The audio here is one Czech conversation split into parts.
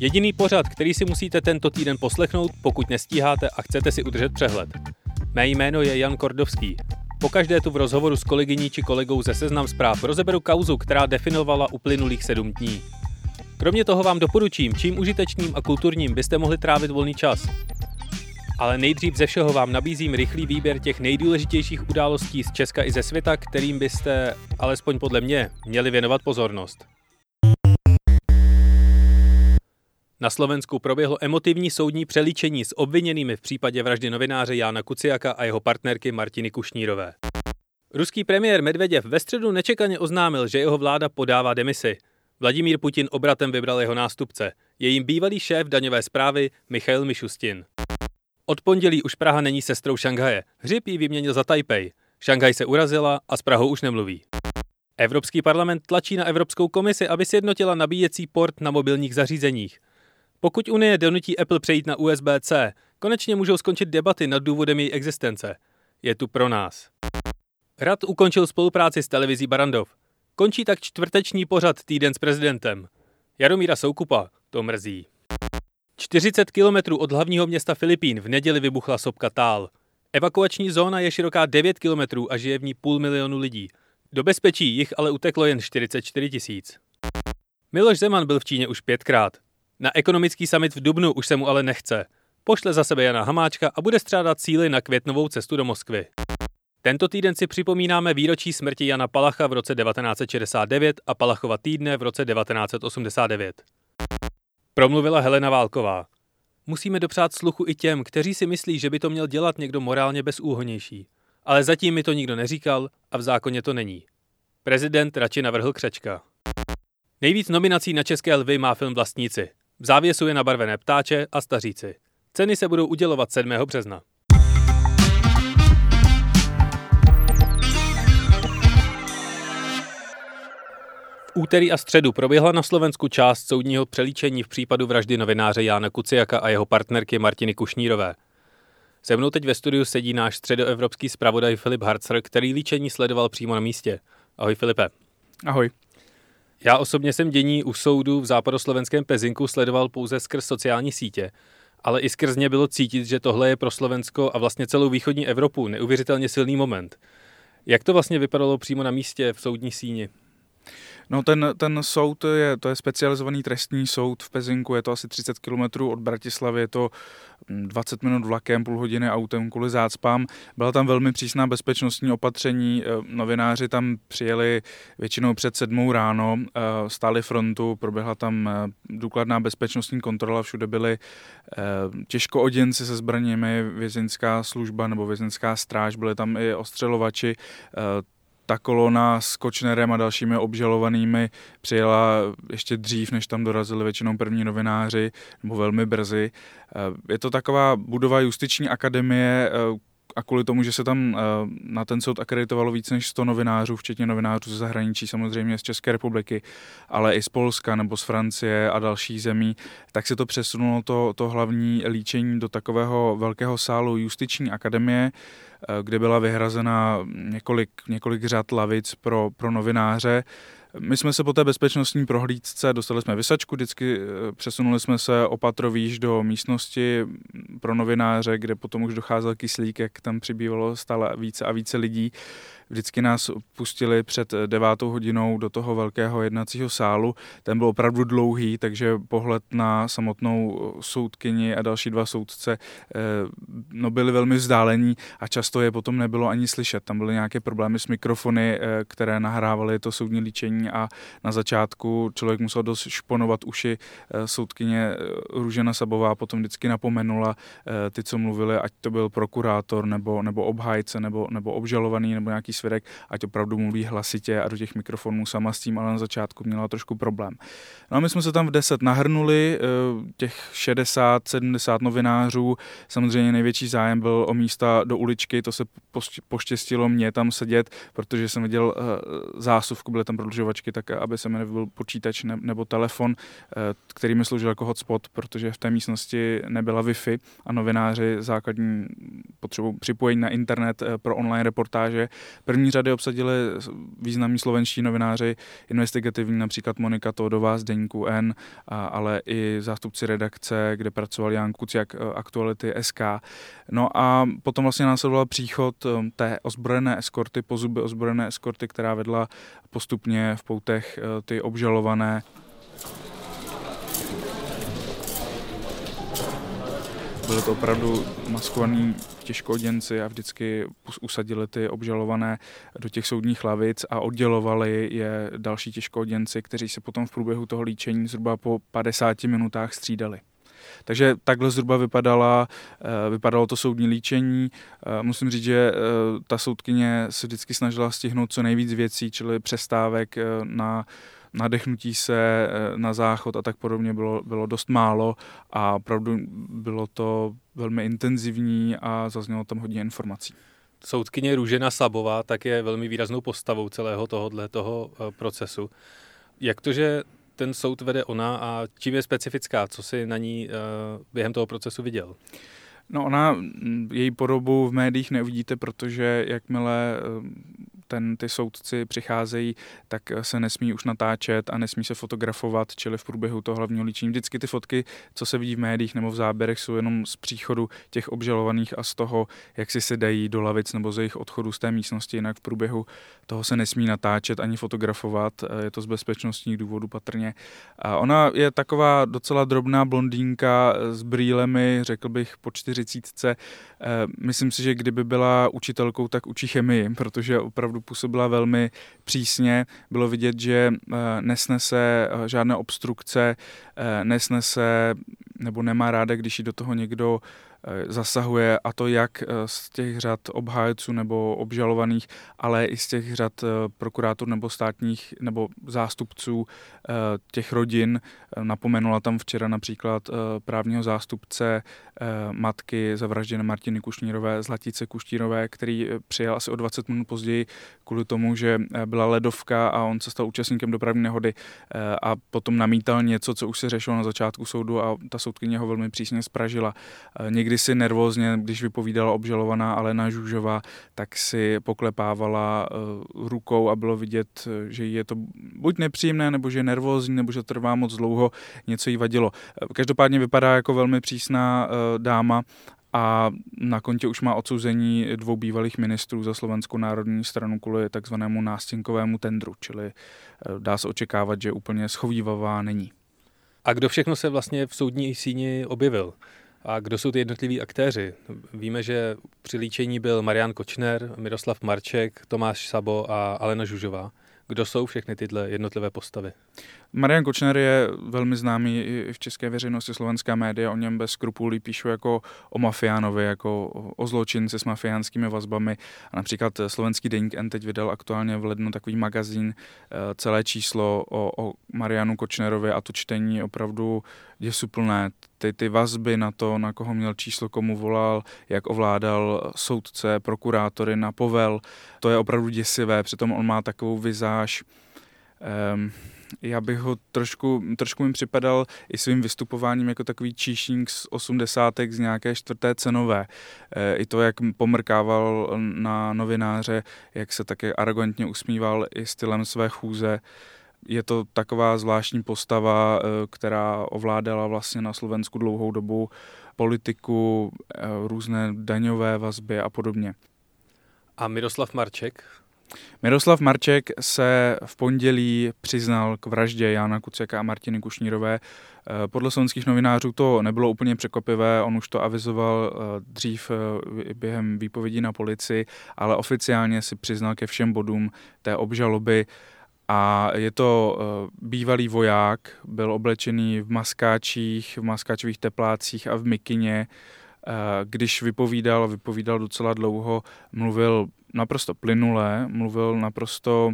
Jediný pořad, který si musíte tento týden poslechnout, pokud nestíháte a chcete si udržet přehled. Mé jméno je Jan Kordovský. Pokaždé tu v rozhovoru s kolegyní či kolegou ze Seznam zpráv rozeberu kauzu, která definovala uplynulých sedm dní. Kromě toho vám doporučím, čím užitečným a kulturním byste mohli trávit volný čas. Ale nejdřív ze všeho vám nabízím rychlý výběr těch nejdůležitějších událostí z Česka i ze světa, kterým byste, alespoň podle mě, měli věnovat pozornost. Na Slovensku proběhlo emotivní soudní přelíčení s obviněnými v případě vraždy novináře Jána Kuciaka a jeho partnerky Martiny Kušnírové. Ruský premiér Medveděv ve středu nečekaně oznámil, že jeho vláda podává demisi. Vladimír Putin obratem vybral jeho nástupce, jejím bývalý šéf daňové zprávy Michail Mišustin. Od pondělí už Praha není sestrou Šanghaje. Hřib ji vyměnil za Taipei. Šanghaj se urazila a s Prahou už nemluví. Evropský parlament tlačí na Evropskou komisi, aby sjednotila nabíjecí port na mobilních zařízeních. Pokud Unie donutí Apple přejít na USB-C, konečně můžou skončit debaty nad důvodem její existence. Je tu pro nás. Rad ukončil spolupráci s televizí Barandov. Končí tak čtvrteční pořad Týden s prezidentem. Jaromíra Soukupa to mrzí. 40 kilometrů od hlavního města Filipín v neděli vybuchla sopka Tál. Evakuační zóna je široká 9 kilometrů a žije v ní půl milionu lidí. Do bezpečí jich ale uteklo jen 44 tisíc. Miloš Zeman byl v Číně už pětkrát. Na ekonomický summit v Dubnu už se mu ale nechce. Pošle za sebe Jana Hamáčka a bude strádat síly na květnovou cestu do Moskvy. Tento týden si připomínáme výročí smrti Jana Palacha v roce 1969 a Palachova týdne v roce 1989. Promluvila Helena Válková. Musíme dopřát sluchu i těm, kteří si myslí, že by to měl dělat někdo morálně bezúhonější. Ale zatím mi to nikdo neříkal a v zákoně to není. Prezident radši navrhl křečka. Nejvíc nominací na České lvy má film Vlastníci. V závěsu je nabarvené ptáče a staříci. Ceny se budou udělovat 7. března. V úterý a středu proběhla na Slovensku část soudního přelíčení v případu vraždy novináře Jána Kuciaka a jeho partnerky Martiny Kušnírové. Se mnou teď ve studiu sedí náš středoevropský zpravodaj Filip Harcer, který líčení sledoval přímo na místě. Ahoj Filipe. Ahoj. Já osobně jsem dění u soudu v západoslovenském Pezinku sledoval pouze skrz sociální sítě, ale i skrz ně bylo cítit, že tohle je pro Slovensko a vlastně celou východní Evropu neuvěřitelně silný moment. Jak to vlastně vypadalo přímo na místě v soudní síni? No ten, ten soud je, to je specializovaný trestní soud v Pezinku, je to asi 30 km od Bratislavy, je to 20 minut vlakem, půl hodiny autem kvůli zácpám. Byla tam velmi přísná bezpečnostní opatření, eh, novináři tam přijeli většinou před sedmou ráno, eh, stáli frontu, proběhla tam eh, důkladná bezpečnostní kontrola, všude byli těžko oděnci se zbraněmi, vězeňská služba nebo vězeňská stráž, byly tam i ostřelovači, ta kolona s Kočnerem a dalšími obžalovanými přijela ještě dřív, než tam dorazili většinou první novináři, nebo velmi brzy. Eh, je to taková budova justiční akademie, eh, a kvůli tomu, že se tam eh, na ten soud akreditovalo víc než 100 novinářů, včetně novinářů ze zahraničí, samozřejmě z České republiky, ale i z Polska nebo z Francie a dalších zemí, tak se to přesunulo to, to hlavní líčení do takového velkého sálu Justiční akademie, eh, kde byla vyhrazena několik, několik řad lavic pro, pro novináře. My jsme se po té bezpečnostní prohlídce dostali jsme vysačku, vždycky eh, přesunuli jsme se opatrovíž do místnosti pro novináře, kde potom už docházel kyslík, jak tam přibývalo stále více a více lidí. Vždycky nás pustili před devátou hodinou do toho velkého jednacího sálu. Ten byl opravdu dlouhý, takže pohled na samotnou soudkyni a další dva soudce eh, no, byli velmi vzdálení a často je potom nebylo ani slyšet. Tam byly nějaké problémy s mikrofony, eh, které nahrávaly to soudní líčení a na začátku člověk musel dost šponovat uši. Eh, soudkyně Růžena Sabová potom vždycky napomenula ty, co mluvili, ať to byl prokurátor nebo, nebo obhájce nebo, nebo obžalovaný nebo nějaký svědek, ať opravdu mluví hlasitě a do těch mikrofonů sama s tím, ale na začátku měla trošku problém. No a my jsme se tam v 10 nahrnuli, eh, těch 60, 70 novinářů, samozřejmě největší zájem byl o místa do uličky, to se poštěstilo mě tam sedět, protože jsem viděl eh, zásuvku, byly tam prodlužovačky, tak aby se mi nebyl počítač nebo telefon, který mi sloužil jako hotspot, protože v té místnosti nebyla Wi-Fi a novináři základní potřebu připojení na internet eh, pro online reportáže. První řady obsadili významní slovenští novináři, investigativní, například Monika Todová z Deníku N, ale i zástupci redakce, kde pracoval Jan Kuciak eh, Aktuality SK. No a potom vlastně následoval příchod eh, té ozbrojené eskorty, pozuby ozbrojené eskorty, která vedla postupně v poutech ty obžalované byly to opravdu maskovaní těžkoděnci a vždycky usadili ty obžalované do těch soudních lavic a oddělovali je další těžkoděnci, kteří se potom v průběhu toho líčení zhruba po 50 minutách střídali. Takže takhle zhruba vypadala, eh, vypadalo to soudní líčení. Eh, musím říct, že eh, ta soudkyně se vždycky snažila stihnout co nejvíc věcí, čili přestávek na nadechnutí se eh, na záchod a tak podobně bylo, bylo dost málo a opravdu bylo to velmi intenzivní a zaznělo tam hodně informací. Soudkyně Růžena Sabová tak je velmi výraznou postavou celého tohohle toho eh, procesu. Jak to, že ten soud vede ona a čím je specifická? Co si na ní eh, během toho procesu viděl? No ona, její podobu v médiích neuvidíte, protože jakmile ten, ty soudci přicházejí, tak se nesmí už natáčet a nesmí se fotografovat, čili v průběhu toho hlavního líčení. Vždycky ty fotky, co se vidí v médiích nebo v záběrech, jsou jenom z příchodu těch obžalovaných a z toho, jak si se dají do lavic nebo z jejich odchodu z té místnosti, jinak v průběhu toho se nesmí natáčet ani fotografovat, je to z bezpečnostních důvodů patrně. A ona je taková docela drobná blondýnka s brýlemi, řekl bych po čtyřicítce. Myslím si, že kdyby byla učitelkou, tak učí chemii, protože opravdu opravdu působila velmi přísně. Bylo vidět, že eh, nesnese eh, žádné obstrukce, nesnese nebo nemá ráda, když jí do toho někdo Eh, zasahuje a to jak eh, z těch řad obhájců nebo obžalovaných, ale i z těch řad eh, prokurátorů nebo státních nebo zástupců těch rodin. Napomenula tam včera například právního zástupce matky zavražděné Martiny Kušnírové, Zlatice Kuštírové, který přijel asi o 20 minut později kvůli tomu, že byla ledovka a on se stal účastníkem dopravní nehody a potom namítal něco, co už se řešilo na začátku soudu a ta soudkyně ho velmi přísně spražila. Někdy kdysi nervózně, když vypovídala obžalovaná Alena Žužová, tak si poklepávala uh, rukou a bylo vidět, eh, že je to buď nepříjemné, nebo že je nervózní, nebo že trvá moc dlouho, něco jí vadilo. Eh, každopádně vypadá jako velmi přísná dáma a na kontě už má odsouzení dvou bývalých ministrů za Slovenskou národní stranu kvůli takzvanému nástěnkovému tendru, čili dá se očekávat, že úplně schovývavá není. A kdo všechno se vlastně v soudní síni objevil? A kdo jsou ty jednotliví aktéři? Víme, že při líčení byl Marian Kočner, Miroslav Marček, Tomáš Sabo a Alena Žužová. Kdo jsou všechny tyhle jednotlivé postavy? Marian Kočner je velmi známý i v české veřejnosti slovenská média, o něm bez skrupulí píšou jako o mafiánovi, jako o zločinci s mafiánskými vazbami. A například slovenský deník N teď vydal aktuálně v lednu takový magazín, eh, celé číslo o, o Marianu Kočnerovi a to čtení opravdu děsuplné. Ty, ty vazby na to, na koho měl číslo, komu volal, jak ovládal soudce, prokurátory na povel, to je opravdu děsivé. Přitom on má takovou vizáž, um, já bych ho trošku, trošku mi připadal i svým vystupováním jako takový číšník z osmdesátek z nějaké čtvrté cenové. E, I to, jak pomrkával na novináře, jak se také arrogantně usmíval i stylem své chůze. Je to taková zvláštní postava, e, která ovládala vlastně na Slovensku dlouhou dobu politiku, e, různé daňové vazby a podobně. A Miroslav Marček, Miroslav Marček se v pondělí přiznal k vraždě Jana Kuciaka a Martiny Kušnírové. Eh, podle slovenských novinářů to nebylo úplně překvapivé, on už to avizoval eh, dřív eh, během výpovědí na policii, ale oficiálně si přiznal ke všem bodům té obžaloby a je to bývalý voják, byl oblečený v maskáčích, v maskáčových teplácích a v mikině, když vypovídal, vypovídal docela dlouho, mluvil naprosto plynulé, mluvil naprosto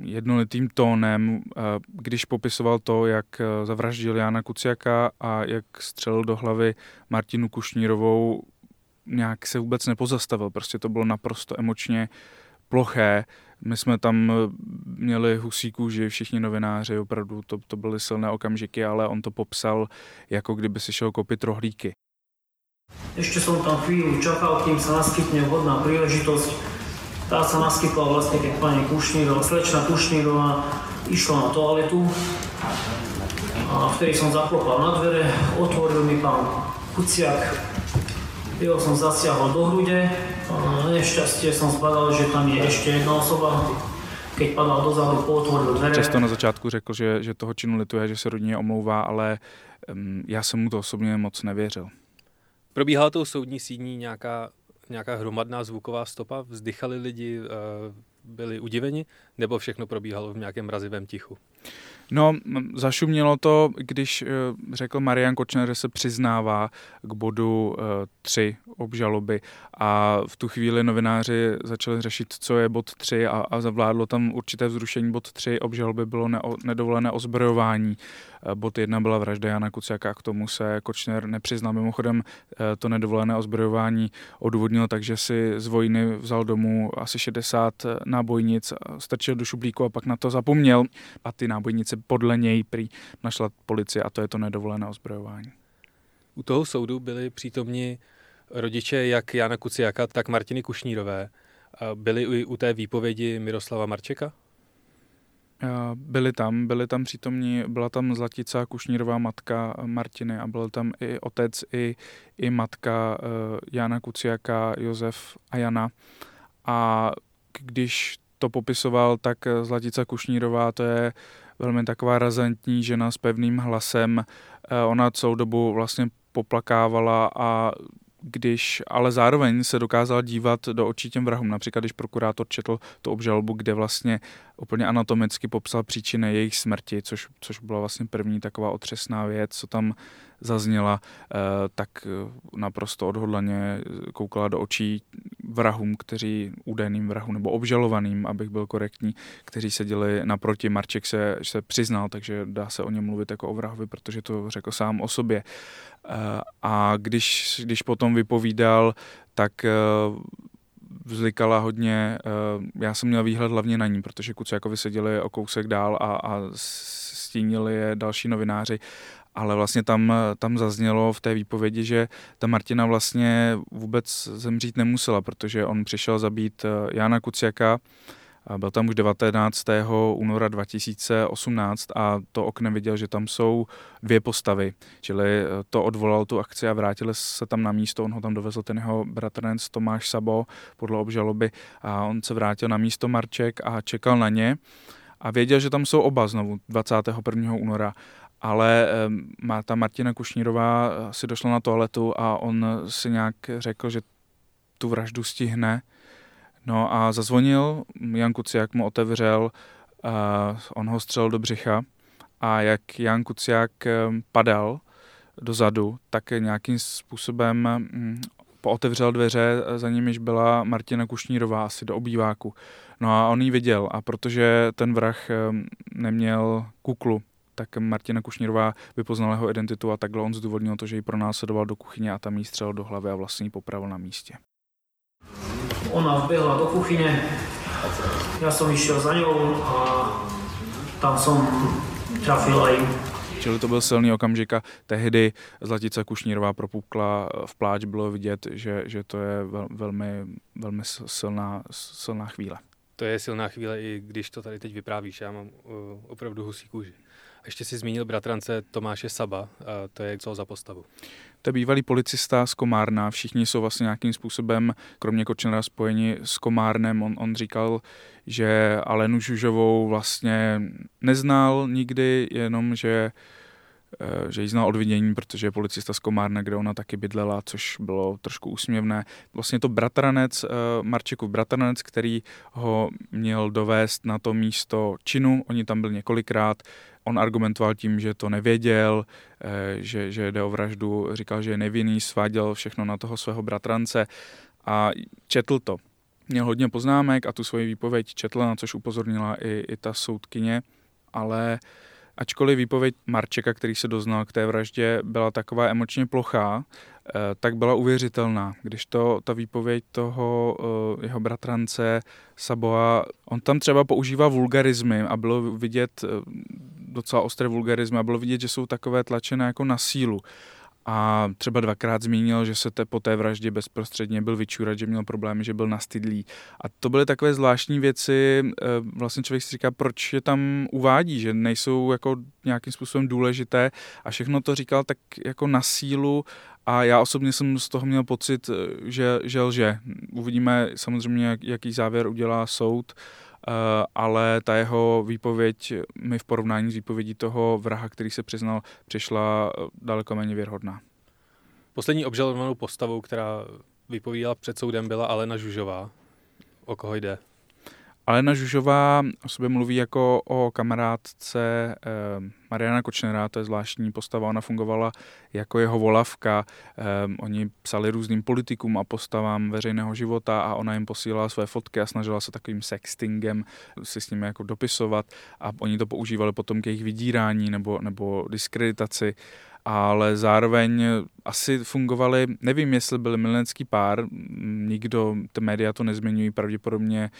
jednolitým tónem, když popisoval to, jak zavraždil Jana Kuciaka a jak střelil do hlavy Martinu Kušnírovou, nějak se vůbec nepozastavil. Prostě to bylo naprosto emočně ploché. My jsme tam měli husí kůži, všichni novináři, opravdu to, to byly silné okamžiky, ale on to popsal, jako kdyby si šel kopit rohlíky. Ešte som tam chvíľu čakal, kým sa naskytne vhodná príležitosť. Tá sa naskytla vlastne, keď pani Kušnírova, slečna Kušnírová išla na toaletu. A vtedy som zaklopal na dvere, otvoril mi pán Kuciak. Jeho som zasiahol do hrude, a nešťastie som zbadal, že tam je ešte jedna osoba, keď padal dozadu, otvoril dvere. Často na začátku řekl, že, že toho činu lituje, že se rodině omlouvá, ale um, já jsem mu to osobně moc nevěřil. Probíhala tou soudní síní nějaká, nějaká hromadná zvuková stopa? Vzdychali lidi, eh, byli udiveni? Nebo všechno probíhalo v nějakém mrazivém tichu? No, zašumělo to, když eh, řekl Marian Kočner, že se přiznává k bodu 3 eh, obžaloby a v tu chvíli novináři začali řešit, co je bod 3 a, a zavládlo tam určité vzrušení. Bod 3 obžaloby bylo neo, nedovolené ozbrojování. Eh, bod 1 byla vražda Jana Kuciaka k tomu se Kočner nepřiznal. Mimochodem to nedovolené ozbrojování odůvodnil takže si z vojny vzal domů asi 60 nábojnic, strčil do šuplíku a pak na to zapomněl a ty nábojnice podle něj prý našla policie a to je to nedovolené ozbrojování. U toho soudu byli přítomni rodiče jak Jana Kuciaka, tak Martiny Kušnírové. Byli i u té výpovědi Miroslava Marčeka? Byli tam, byli tam přítomní, byla tam Zlatica Kušnírová matka Martiny a byl tam i otec, i, i matka e, Jana Kuciaka, Josef a Jana. A když to popisoval, tak Zlatica Kušnírová to je velmi taková razantní žena s pevným hlasem. Eh, ona celou dobu vlastně poplakávala a když ale zároveň se dokázal dívat do očí těm vrahům. Například, když prokurátor četl tu obžalobu, kde vlastně úplně anatomicky popsal příčiny jejich smrti, což, což byla vlastně první taková otřesná věc, co tam zazněla, eh, tak eh, naprosto odhodlaně koukala do očí vrahům, kteří údajným vrahům nebo obžalovaným, abych byl korektní, kteří seděli naproti. Marček se, se přiznal, takže dá se o něm mluvit jako o vrahovi, protože to řekl sám o sobě. Eh, a když, když potom vypovídal, tak vzlikala hodně, já jsem měl výhled hlavně na ní, protože Kuciakovi seděli o kousek dál a, a stínili je další novináři. Ale vlastně tam, tam zaznělo v té výpovědi, že ta Martina vlastně vůbec zemřít nemusela, protože on přišel zabít eh, Jana Kuciaka, byl tam už 19. února 2018 a to okne viděl, že tam jsou dvě postavy, čili eh, to odvolal tu akci a vrátili se tam na místo, on ho tam dovezl ten jeho bratranec Tomáš Sabo podle obžaloby a on se vrátil na místo Marček a čekal na ně a věděl, že tam jsou oba znovu 21. února ale má ta Martina Kušnírová eh, si došla na toaletu a on si nějak řekl, že tu vraždu stihne. No a zazvonil, Jan Kuciak mu otevřel, uh, on ho střelil do břicha a jak Jan Kuciak padal dozadu, tak nějakým způsobem hm, pootevřel dveře, za nimiž byla Martina Kušnírová asi do obýváku. No a on ji viděl a protože ten vrah neměl kuklu, tak Martina Kušnírová vypoznala jeho identitu a takhle on zdůvodnil to, že ji pronásledoval do kuchyně a tam jí střelil do hlavy a vlastně ji popravil na místě. Ona vběhla do kuchyně, já jsem išel za ňou a tam jsem trafil aj Čili to byl silný okamžik a tehdy Zlatica Kušnírová propukla v pláč, bylo vidět, že, že to je vel, velmi, velmi silná, silná chvíle. To je silná chvíle, i když to tady teď vyprávíš, já mám uh, opravdu husí kůži. Ještě si zmínil bratrance Tomáše Saba, a to je co za postavu? To je bývalý policista z Komárna, všichni jsou vlastně nějakým způsobem, kromě Kočnera, spojeni s Komárnem. On, on říkal, že Alenu Žužovou vlastně neznal nikdy, jenom že Eh, že jí znal od vidění, protože je policista z Komárna, kde ona taky bydlela, což bylo trošku úsměvné. Vlastně to bratranec, eh, Marčekův bratranec, který ho měl dovést na to místo činu, oni tam byl několikrát, on argumentoval tím, že to nevěděl, eh, že, že jde o vraždu, říkal, že je nevinný, sváděl všechno na toho svého bratrance a četl to. Měl hodně poznámek a tu svoji výpověď četl, na což upozornila i, i ta soudkyně, ale Ačkoliv výpověď Marčeka, který se doznal k té vraždě, byla taková emočně plochá, eh, tak byla uvěřitelná. Když to ta výpověď toho eh, jeho bratrance Saboa, on tam třeba používá vulgarizmy a bylo vidět docela ostré vulgarizmy a bylo vidět, že jsou takové tlačené jako na sílu a třeba dvakrát zmínil, že se te, po té vraždě bezprostředně byl vyčurat, že měl problémy, že byl nastydlý. A to byly takové zvláštní věci, eh, vlastně člověk si říká, proč je tam uvádí, že nejsou jako nějakým způsobem důležité a všechno to říkal tak jako na sílu a já osobně jsem z toho měl pocit, eh, že, že lže. Uvidíme samozřejmě, jaký závěr udělá soud, ale ta jeho výpověď mi v porovnání s výpovědí toho vraha, který se přiznal, přišla eh, daleko méně věrhodná. Poslední obžalovanou postavou, která vypovídala před soudem, byla Alena Žužová. O koho jde? Alena Žužová o sobě mluví jako o kamarádce eh, Mariana Kočnera, to je zvláštní postava, ona fungovala jako jeho volavka. Eh, oni psali různým politikům a postavám veřejného života a ona jim posílala své fotky a snažila se takovým sextingem si s nimi jako dopisovat a oni to používali potom k jejich vydírání nebo, nebo diskreditaci ale zároveň asi fungovali, nevím, jestli byli milenský pár, nikdo, ty média to nezmiňují pravděpodobně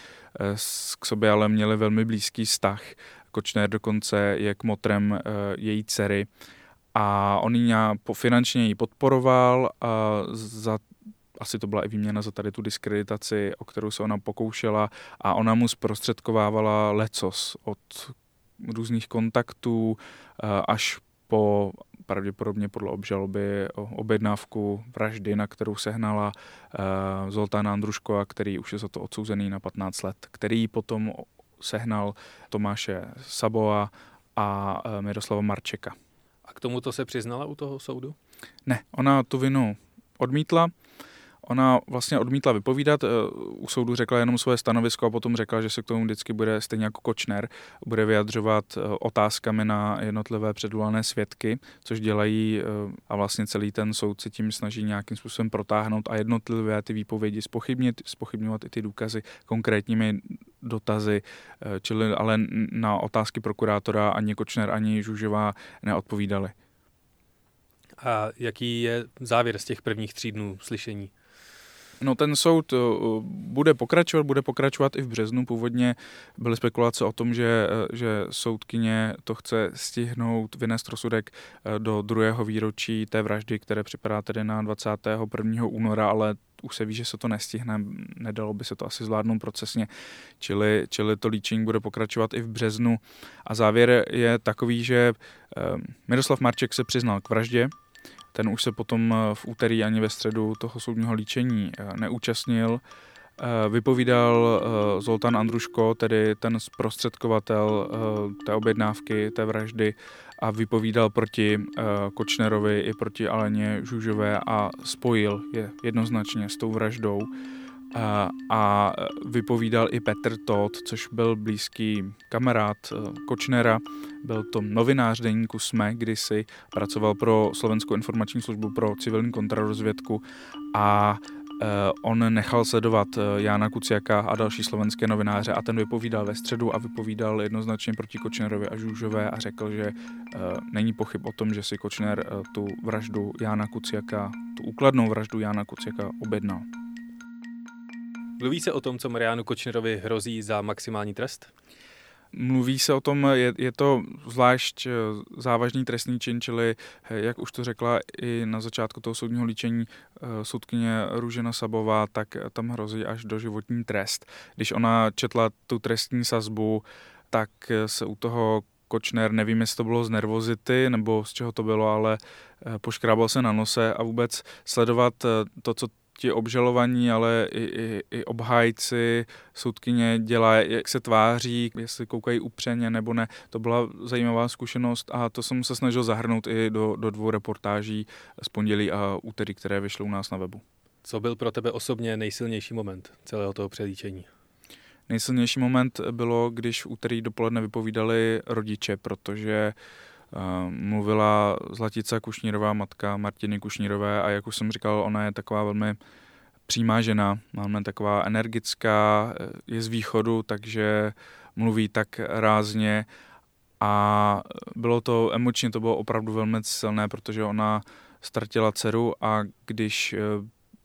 eh, k sobě, ale měli velmi blízký vztah. Kočner dokonce je k motrem eh, její dcery a on ji finančně ji podporoval a za asi to byla i výměna za tady tu diskreditaci, o kterou se ona pokoušela a ona mu zprostředkovávala lecos od různých kontaktů eh, až po pravděpodobně podle obžaloby objednávku vraždy, na kterou sehnala uh, Zoltána Andruškova, který už je za to odsouzený na 15 let, který potom sehnal Tomáše Saboa a uh, Miroslava Marčeka. A k tomuto se přiznala u toho soudu? Ne, ona tu vinu odmítla. Ona vlastně odmítla vypovídat, eh, u soudu řekla jenom svoje stanovisko a potom řekla, že se k tomu vždycky bude stejně jako Kočner, bude vyjadřovat eh, otázkami na jednotlivé předvolané svědky, což dělají eh, a vlastně celý ten soud se tím snaží nějakým způsobem protáhnout a jednotlivé ty výpovědi spochybnit, spochybňovat i ty důkazy konkrétními dotazy, čili ale na otázky prokurátora ani Kočner, ani Žužová neodpovídali. A jaký je závěr z těch prvních tří dnů slyšení? No ten soud eh, bude pokračovat, bude pokračovat i v březnu. Původně byly spekulace o tom, že, eh, že soudkyně to chce stihnout, vynést rozsudek eh, do druhého výročí té vraždy, které připadá tedy na 21. února, ale už se ví, že se to nestihne, nedalo by se to asi zvládnout procesně, čili, čili to líčení bude pokračovat i v březnu. A závěr je takový, že Miroslav Marček se přiznal k vraždě, ten už se potom eh, v úterý ani ve středu toho soudního líčení eh, neúčastnil. Eh, vypovídal Zoltán Andruško, tedy ten zprostředkovatel té objednávky, té vraždy a vypovídal proti Kočnerovi i proti Aleně Žužové a spojil je jednoznačně s tou vraždou a vypovídal i Petr Todt, což byl blízký kamarád e, Kočnera, byl to novinář deníku SME, kdysi pracoval pro Slovenskou informační službu pro civilní kontrarozvědku a on nechal sledovat Jána Kuciaka a další slovenské novináře a ten vypovídal ve středu a vypovídal jednoznačně proti Kočnerovi a Žužové a řekl, že není pochyb o tom, že si Kočner tu vraždu Jána Kuciaka, tu úkladnou vraždu Jána Kuciaka objednal. Mluví se o tom, co Marianu Kočnerovi hrozí za maximální trest? Mluví se o tom, je, je to zvlášť eh, závažný trestný čin, čili, eh, jak už to řekla i na začátku toho soudního líčení eh, soudkyně Růžena Sabová, tak tam hrozí až do životní trest. Když ona četla tu trestní sazbu, tak se u toho Kočner, nevím, jestli to bylo z nervozity nebo z čeho to bylo, ale poškrábal se na nose a vůbec sledovat to, co ti obžalovaní, ale i, i, i obhájci, soudkyně dělá, jak se tváří, jestli koukají upřeně nebo ne. To byla zajímavá zkušenost a to jsem se snažil zahrnout i do, do dvou reportáží z pondělí a úterý, které vyšly u nás na webu. Co byl pro tebe osobně nejsilnější moment celého toho přelíčení? Nejsilnější moment bylo, když v úterý dopoledne vypovídali rodiče, protože uh, mluvila Zlatica Kušnírová, matka Martiny Kušnírové a jak už jsem říkal, ona je taková velmi přímá žena, máme taková energická, je z východu, takže mluví tak rázně. A bylo to emočně, to bylo opravdu velmi silné, protože ona ztratila dceru a když,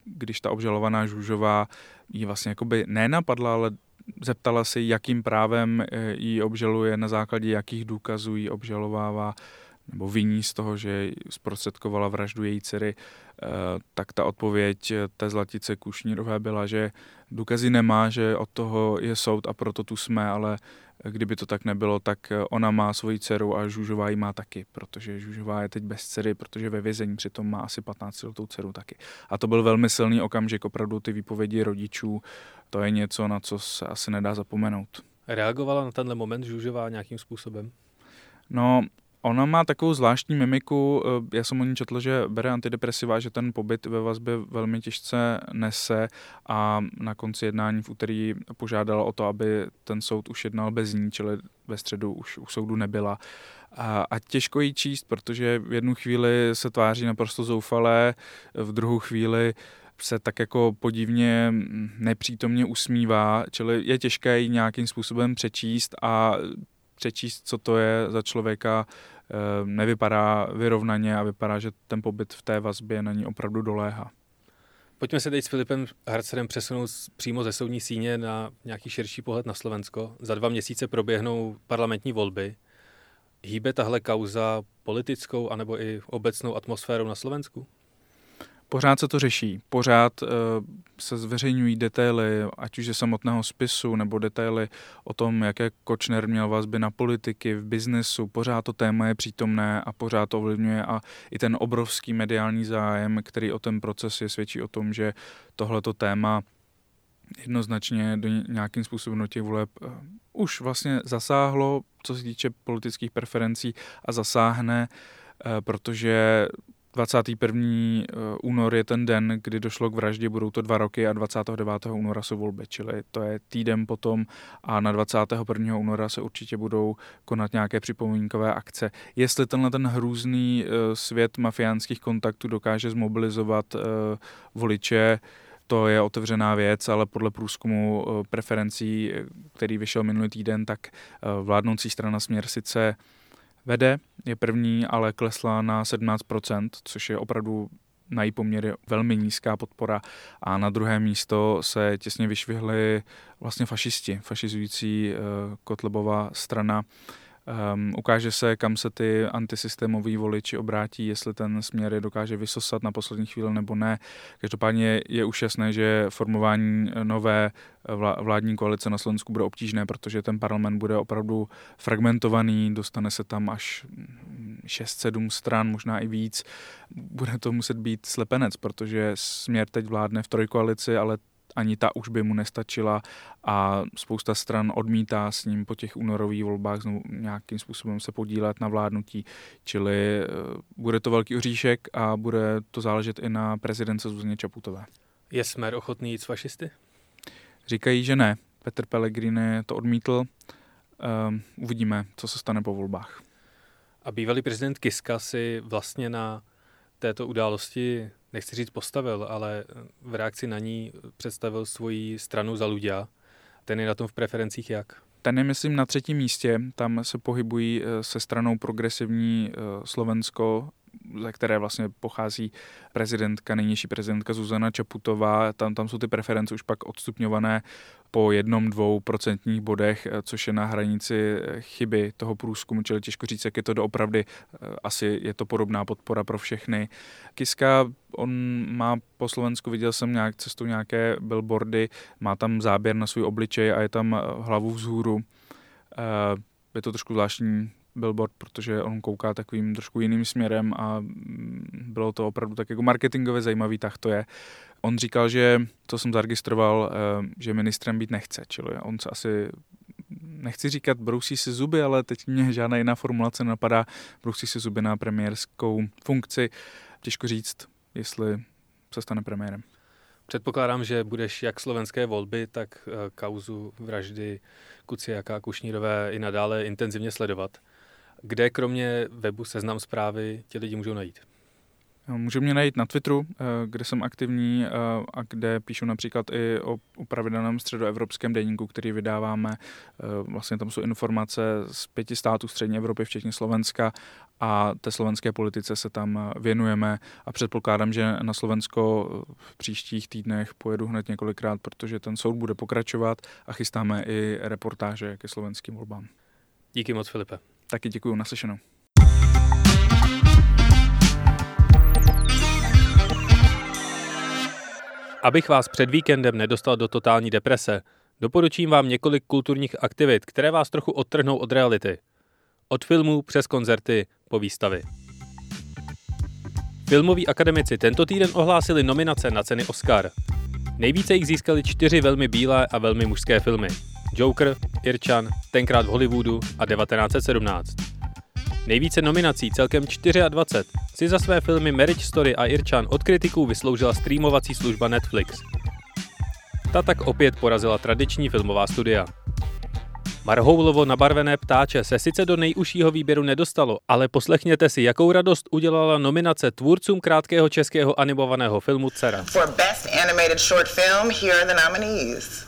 když ta obžalovaná Žužová ji vlastně jakoby nenapadla, ale zeptala se, jakým právem eh, ji obžaluje, na základě jakých důkazů ji obžalovává nebo viní z toho, že zprostředkovala vraždu její dcery, eh, tak ta odpověď té Zlatice Kušnírové byla, že důkazy nemá, že od toho je soud a proto tu jsme, ale kdyby to tak nebylo, tak ona má svoji dceru a Žužová ji má taky, protože Žužová je teď bez dcery, protože ve vězení přitom má asi 15 letou dceru taky. A to byl velmi silný okamžik, opravdu ty výpovědi rodičů to je něco, na co se asi nedá zapomenout. Reagovala na tenhle moment Žužová nějakým způsobem? No, Ona má takovou zvláštní mimiku, eh, já jsem o ní četl, že bere antidepresiva, že ten pobyt ve vazbě velmi těžce nese a na konci jednání v úterý požádala o to, aby ten soud už jednal bez ní, čili ve středu už u soudu nebyla. A, a těžko jí číst, protože v jednu chvíli se tváří naprosto zoufalé, v druhou chvíli se tak jako podivně nepřítomně usmívá, čili je těžké ji nějakým způsobem přečíst a přečíst, co to je za člověka, eh, nevypadá vyrovnaně a vypadá, že ten pobyt v té vazbě na ní opravdu doléhá. Pojďme se teď s Filipem Harcerem přesunout přímo ze soudní síně na nějaký širší pohled na Slovensko. Za dva měsíce proběhnou parlamentní volby. Hýbe tahle kauza politickou anebo i obecnou atmosférou na Slovensku? Pořád se to řeší, pořád uh, se zveřejňují detaily, ať už ze samotného spisu, nebo detaily o tom, jaké Kočner měl vazby na politiky, v biznesu, pořád to téma je přítomné a pořád to ovlivňuje a i ten obrovský mediální zájem, který o ten proces je, svědčí o tom, že tohleto téma jednoznačně do nějakým způsobem do těch voleb uh, už vlastně zasáhlo, co se týče politických preferencí a zasáhne, uh, protože 21. Eh, únor je ten den, kdy došlo k vraždě, budou to dva roky a 29. února jsou volby, čili to je týden potom a na 21. února se určitě budou konat nějaké připomínkové akce. Jestli tenhle ten hrůzný eh, svět mafiánských kontaktů dokáže zmobilizovat eh, voliče, to je otevřená věc, ale podle průzkumu preferencí, který vyšel minulý týden, tak vládnoucí strana Směr sice vede, je první, ale klesla na 17%, což je opravdu na její poměry velmi nízká podpora. A na druhé místo se těsně vyšvihly vlastně fašisti, fašizující uh, Kotlebová strana Um, ukáže se, kam se ty antisystémoví voliči obrátí, jestli ten směr je dokáže vysosat na poslední chvíli nebo ne. Každopádně je už jasné, že formování nové vládní koalice na Slovensku bude obtížné, protože ten parlament bude opravdu fragmentovaný, dostane se tam až 6-7 stran, možná i víc. Bude to muset být slepenec, protože směr teď vládne v trojkoalici, ale ani ta už by mu nestačila a spousta stran odmítá s ním po těch únorových volbách znovu nějakým způsobem se podílet na vládnutí, čili eh, bude to velký oříšek a bude to záležet i na prezidence Zuzeně Čaputové. Je Smer ochotný jít s fašisty? Říkají, že ne. Petr Pellegrini to odmítl. Um, uvidíme, co se stane po volbách. A bývalý prezident Kiska si vlastně na této události nechci říct postavil, ale v reakci na ní představil svoji stranu za Ludia. Ten je na tom v preferencích jak? Ten je, myslím, na třetím místě. Tam se pohybují eh, se stranou progresivní eh, Slovensko ze které vlastně pochází prezidentka, nejnižší prezidentka Zuzana Čaputová. Tam, tam jsou ty preference už pak odstupňované po jednom, dvou procentních bodech, eh, což je na hranici eh, chyby toho průzkumu, čili těžko říct, jak je to doopravdy. Eh, asi je to podobná podpora pro všechny. Kiska, on má po Slovensku, viděl jsem nějak cestou nějaké billboardy, má tam záběr na svůj obličej a je tam hlavu vzhůru je to trošku zvláštní billboard, protože on kouká takovým trošku jiným směrem a mm, bylo to opravdu tak jako marketingově zajímavý, tak to je. On říkal, že, to jsem zaregistroval, eh, že ministrem být nechce, čili on se asi nechci říkat brousí si zuby, ale teď mě žádná jiná formulace napadá, brousí si zuby na premiérskou funkci. Těžko říct, jestli se stane premiérem. Předpokládám, že budeš jak slovenské volby, tak eh, kauzu vraždy Kuciaka a Kušnírové i nadále intenzivně sledovat. Kde kromě webu Seznam zprávy ti lidi můžou najít? Můžu mě najít na Twitteru, eh, kde jsem aktivní eh, a kde píšu například i o, pravidelném středoevropském denníku, který vydáváme. Eh, vlastně tam jsou informace z pěti států střední Evropy, včetně Slovenska a té slovenské politice se tam věnujeme a předpokládám, že na Slovensko v příštích týdnech pojedu hned několikrát, protože ten soud bude pokračovat a chystáme i reportáže ke slovenským volbám. Díky moc, Filipe. Taky děkuji, naslyšenou. Abych vás před víkendem nedostal do totální deprese, doporučím vám několik kulturních aktivit, které vás trochu odtrhnou od reality. Od filmů přes koncerty po výstavy. Filmoví akademici tento týden ohlásili nominace na ceny Oscar. Nejvíce jich získali čtyři velmi bílé a velmi mužské filmy. Joker, Irčan, Tenkrát v Hollywoodu a 1917. Nejvíce nominací, celkem 24, si za své filmy Marriage Story a Irčan od kritiků vysloužila streamovací služba Netflix. Ta tak opět porazila tradiční filmová studia. Marhoulovo nabarvené ptáče se sice do nejužšího výběru nedostalo, ale poslechněte si, jakou radost udělala nominace tvůrcům krátkého českého animovaného filmu Cera. For best animated short film, here are the nominees.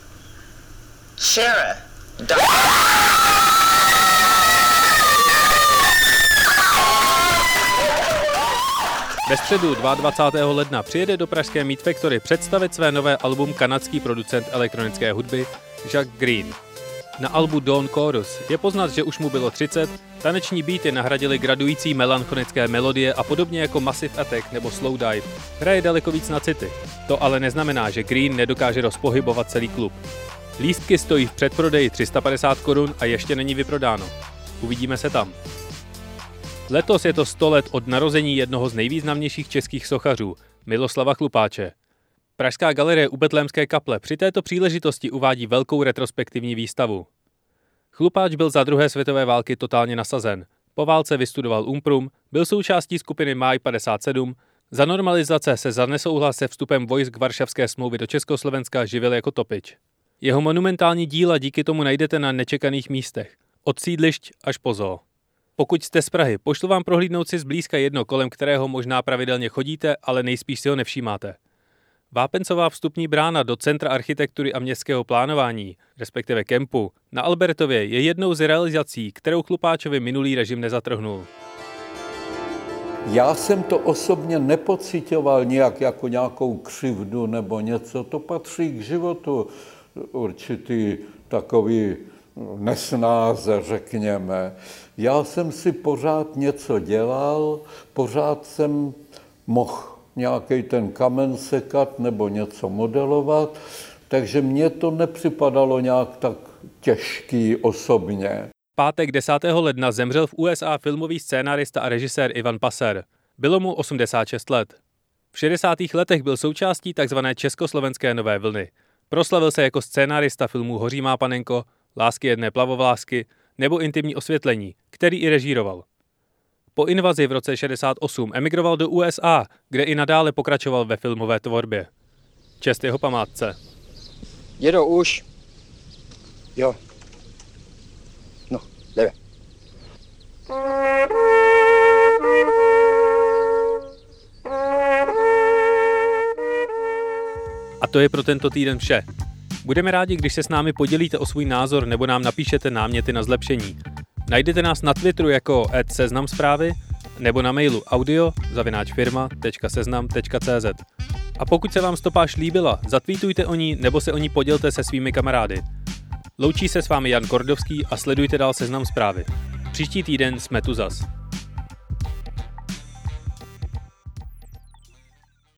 Shara. Ve středu 22. ledna přijede do pražské Meat Factory představit své nové album kanadský producent elektronické hudby Jack Green. Na albu Dawn Chorus je poznat, že už mu bylo 30, taneční beaty nahradily gradující melancholické melodie a podobně jako Massive Attack nebo Slow Dive hraje daleko víc na city. To ale neznamená, že Green nedokáže rozpohybovat celý klub. Lístky stojí v předprodeji 350 korun a ještě není vyprodáno. Uvidíme se tam. Letos je to 100 let od narození jednoho z nejvýznamnějších českých sochařů, Miloslava Chlupáče. Pražská galerie u Betlémské kaple při této příležitosti uvádí velkou retrospektivní výstavu. Chlupáč byl za druhé světové války totálně nasazen. Po válce vystudoval Umprum, byl součástí skupiny Maj 57, za normalizace se za nesouhlas se vstupem vojsk Varšavské smlouvy do Československa živil jako topič. Jeho monumentální díla díky tomu najdete na nečekaných místech, od sídlišť až po zoo. Pokud jste z Prahy, pošlu vám prohlídnout si zblízka jedno, kolem kterého možná pravidelně chodíte, ale nejspíš si ho nevšímáte. Vápencová vstupní brána do Centra architektury a městského plánování, respektive kempu, na Albertově je jednou z realizací, kterou Chlupáčovi minulý režim nezatrhnul. Já jsem to osobně nepocitoval nějak jako nějakou křivdu nebo něco. To patří k životu určitý takový nesnáze, řekněme. Já jsem si pořád něco dělal, pořád jsem mohl nějaký ten kamen sekat nebo něco modelovat, takže mně to nepřipadalo nějak tak těžký osobně. Pátek 10. ledna zemřel v USA filmový scénárista a režisér Ivan Passer. Bylo mu 86 let. V 60. letech byl součástí tzv. československé nové vlny. Proslavil se jako scénárista filmů Hoří má panenko, Lásky jedné plavovlásky nebo Intimní osvětlení, který i režíroval. Po invazi v roce 68 emigroval do USA, kde i nadále pokračoval ve filmové tvorbě. Čest jeho památce. Jedo už. Jo. No, jdeme. A to je pro tento týden vše. Budeme rádi, když se s námi podělíte o svůj názor nebo nám napíšete náměty na zlepšení. Najdete nás na Twitteru jako seznam zprávy nebo na mailu audio A pokud se vám stopáž líbila, zatweetujte o ní nebo se o ní podělte se svými kamarády. Loučí se s vámi Jan Kordovský a sledujte dál seznam zprávy. Příští týden jsme tu zas.